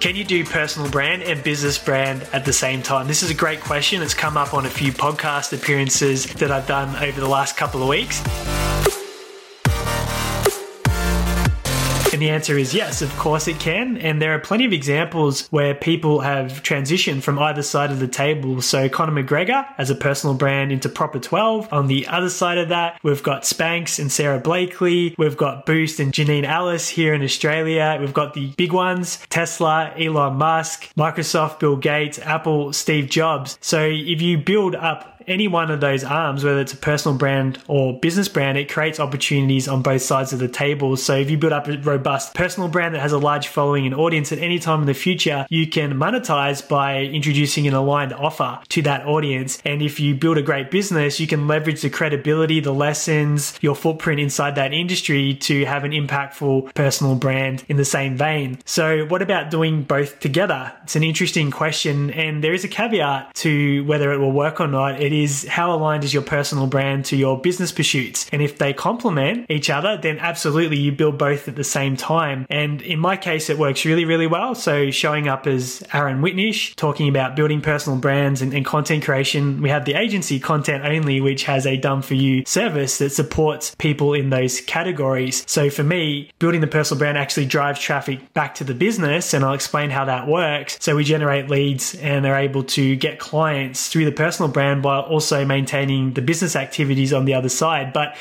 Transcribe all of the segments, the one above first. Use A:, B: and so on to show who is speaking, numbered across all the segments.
A: Can you do personal brand and business brand at the same time? This is a great question. It's come up on a few podcast appearances that I've done over the last couple of weeks. And the answer is yes, of course it can. And there are plenty of examples where people have transitioned from either side of the table. So Conor McGregor as a personal brand into Proper 12. On the other side of that, we've got Spanx and Sara Blakely. We've got Boost and Janine Allis here in Australia. We've got the big ones, Tesla, Elon Musk, Microsoft, Bill Gates, Apple, Steve Jobs. So if you build up any one of those arms, whether it's a personal brand or business brand, it creates opportunities on both sides of the table. So if you build up a robust personal brand that has a large following and audience at any time in the future, you can monetize by introducing an aligned offer to that audience. And if you build a great business, you can leverage the credibility, the lessons, your footprint inside that industry to have an impactful personal brand in the same vein. So what about doing both together? It's an interesting question. And there is a caveat to whether it will work or not. It it is how aligned is your personal brand to your business pursuits. And if they complement each other, then absolutely you build both at the same time. And in my case, it works really, really well. So showing up as Aaron Whitnish, talking about building personal brands and, and content creation. We have the agency Content Only, which has a done for you service that supports people in those categories. So for me, building the personal brand actually drives traffic back to the business. And I'll explain how that works. So we generate leads and are able to get clients through the personal brand by while also maintaining the business activities on the other side. But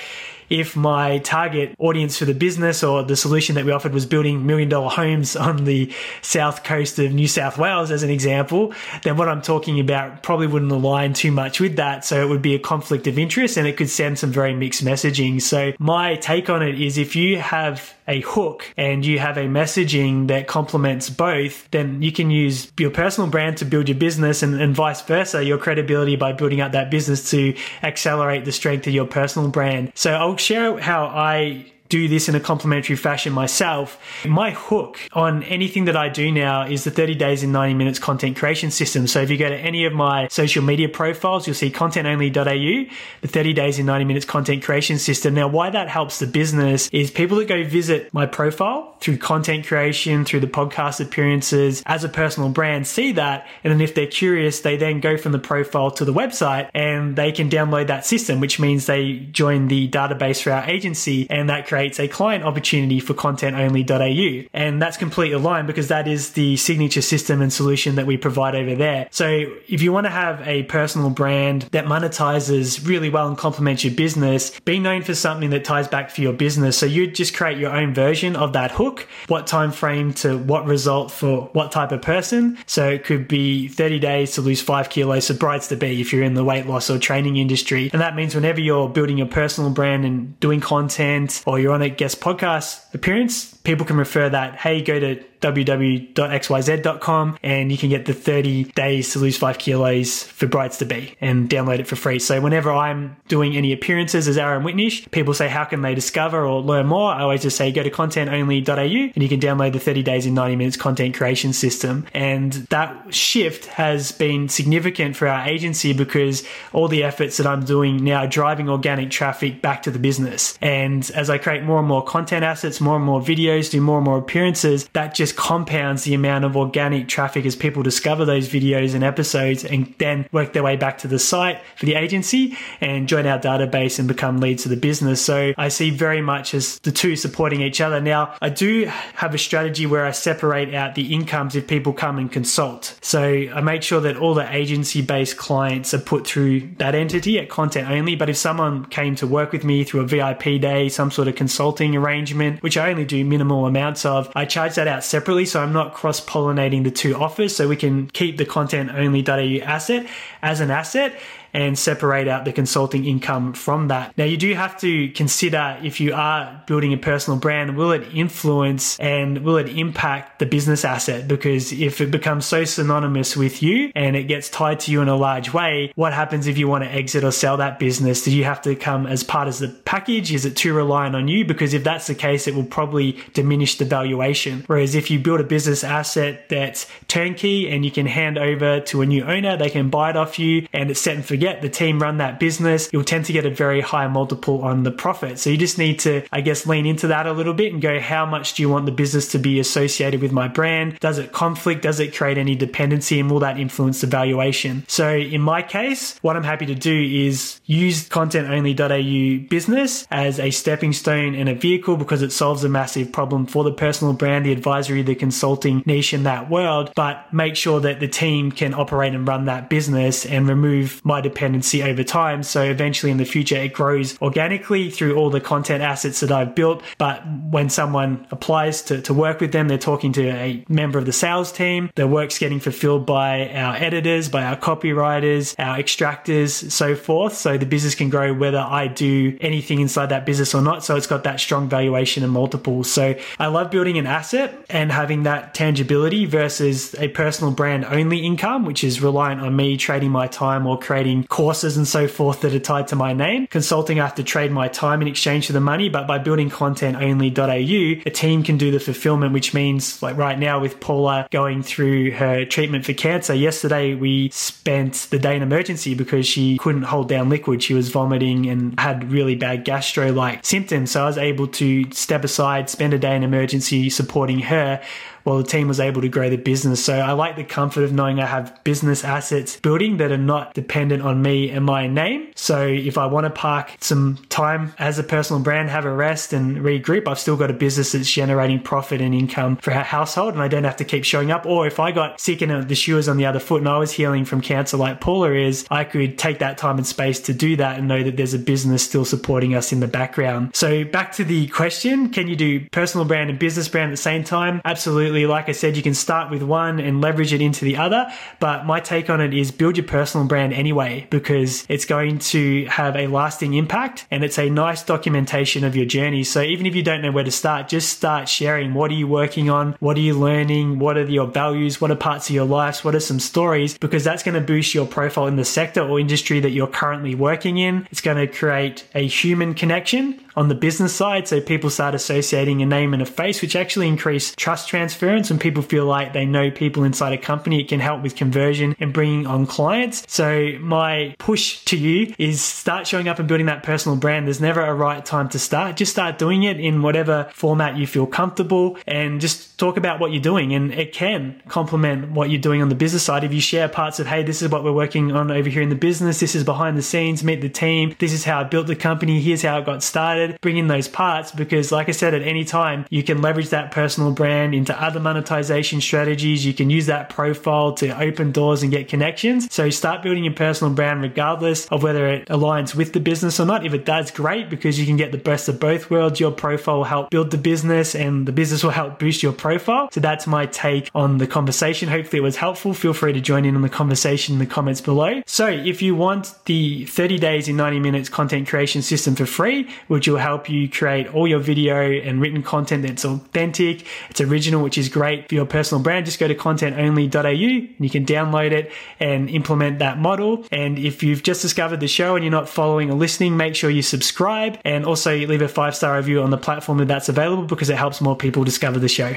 A: if my target audience for the business or the solution that we offered was building million dollar homes on the south coast of New South Wales, as an example, then what I'm talking about probably wouldn't align too much with that. So it would be a conflict of interest and it could send some very mixed messaging. So my take on it is if you have a hook and you have a messaging that complements both, then you can use your personal brand to build your business and, and vice versa, your credibility by building out that business to accelerate the strength of your personal brand. So I'll share how I do this in a complementary fashion myself. My hook on anything that I do now is the 30 days in 90 minutes content creation system. So if you go to any of my social media profiles, you'll see contentonly.au, the 30 days in 90 minutes content creation system. Now, why that helps the business is people that go visit my profile through content creation, through the podcast appearances as a personal brand see that. And then if they're curious, they then go from the profile to the website and they can download that system, which means they join the database for our agency and that creates creates a client opportunity for contentonly.au. And that's completely aligned because that is the signature system and solution that we provide over there. So if you want to have a personal brand that monetizes really well and complements your business, be known for something that ties back for your business. So you just create your own version of that hook, what time frame to what result for what type of person. So it could be 30 days to lose five kilos for brides to be if you're in the weight loss or training industry. And that means whenever you're building your personal brand and doing content or you're you're on a guest podcast appearance, people can refer that, hey, go to www.xyz.com and you can get the 30 days to lose five kilos for brides to be and download it for free. So whenever I'm doing any appearances as Aaron Whitnish, people say, how can they discover or learn more? I always just say, go to contentonly.au and you can download the 30 days in 90 minutes content creation system. And that shift has been significant for our agency because all the efforts that I'm doing now are driving organic traffic back to the business. And as I create more and more content assets, more and more videos, do more and more appearances, that just compounds the amount of organic traffic as people discover those videos and episodes and then work their way back to the site for the agency and join our database and become leads to the business. So I see very much as the two supporting each other. Now, I do have a strategy where I separate out the incomes if people come and consult. So I make sure that all the agency based clients are put through that entity at content only. But if someone came to work with me through a VIP day, some sort of consulting arrangement, which I only do minimal amounts of, I charge that out separately separately, so I'm not cross pollinating the two offers. So we can keep the content only .au asset as an asset and separate out the consulting income from that. Now, you do have to consider if you are building a personal brand, will it influence and will it impact the business asset? Because if it becomes so synonymous with you and it gets tied to you in a large way, what happens if you want to exit or sell that business? Do you have to come as part of the package? Is it too reliant on you? Because if that's the case, it will probably diminish the valuation. Whereas if you build a business asset that's turnkey and you can hand over to a new owner, they can buy it off you and it's set and forget forget the team run that business, you'll tend to get a very high multiple on the profit. So you just need to, I guess, lean into that a little bit and go, how much do you want the business to be associated with my brand? Does it conflict? Does it create any dependency? And will that influence the valuation? So in my case, what I'm happy to do is use contentonly.au business as a stepping stone and a vehicle because it solves a massive problem for the personal brand, the advisory, the consulting niche in that world, but make sure that the team can operate and run that business and remove my dependency over time. So eventually in the future, it grows organically through all the content assets that I've built. But when someone applies to, to work with them, they're talking to a member of the sales team. Their work's getting fulfilled by our editors, by our copywriters, our extractors, so forth. So the business can grow whether I do anything inside that business or not. So it's got that strong valuation and multiples. So I love building an asset and having that tangibility versus a personal brand only income, which is reliant on me trading my time or creating courses and so forth that are tied to my name. Consulting, I have to trade my time in exchange for the money, but by building content only.au, a team can do the fulfillment, which means like right now with Paula going through her treatment for cancer, yesterday we spent the day in emergency because she couldn't hold down liquid. She was vomiting and had really bad gastro like symptoms. So I was able to step aside, spend a day in emergency supporting her while the team was able to grow the business. So I like the comfort of knowing I have business assets building that are not dependent on me and my name. So if I want to park some time as a personal brand, have a rest and regroup, I've still got a business that's generating profit and income for our household and I don't have to keep showing up. Or if I got sick and the shoe was on the other foot and I was healing from cancer like Paula is, I could take that time and space to do that and know that there's a business still supporting us in the background. So back to the question, can you do personal brand and business brand at the same time? Absolutely absolutely, like I said, you can start with one and leverage it into the other. But my take on it is build your personal brand anyway, because it's going to have a lasting impact and it's a nice documentation of your journey. So even if you don't know where to start, just start sharing. What are you working on? What are you learning? What are your values? What are parts of your life? What are some stories? Because that's going to boost your profile in the sector or industry that you're currently working in. It's going to create a human connection on the business side. So people start associating a name and a face, which actually increase trust transference. When people feel like they know people inside a company, it can help with conversion and bringing on clients. So my push to you is start showing up and building that personal brand. There's never a right time to start. Just start doing it in whatever format you feel comfortable and just talk about what you're doing. And it can complement what you're doing on the business side. If you share parts of, hey, this is what we're working on over here in the business. This is behind the scenes, meet the team. This is how I built the company. Here's how it got started, bring in those parts because, like I said, at any time you can leverage that personal brand into other monetization strategies. You can use that profile to open doors and get connections. So start building your personal brand regardless of whether it aligns with the business or not. If it does, great because you can get the best of both worlds. Your profile will help build the business and the business will help boost your profile. So that's my take on the conversation. Hopefully it was helpful. Feel free to join in on the conversation in the comments below. So if you want the 30 days in 90 minutes content creation system for free, which will help you create all your video and written content that's authentic, it's original, which is great for your personal brand. Just go to contentonly.au and you can download it and implement that model. And if you've just discovered the show and you're not following or listening, make sure you subscribe and also leave a five star review on the platform that that's available because it helps more people discover the show.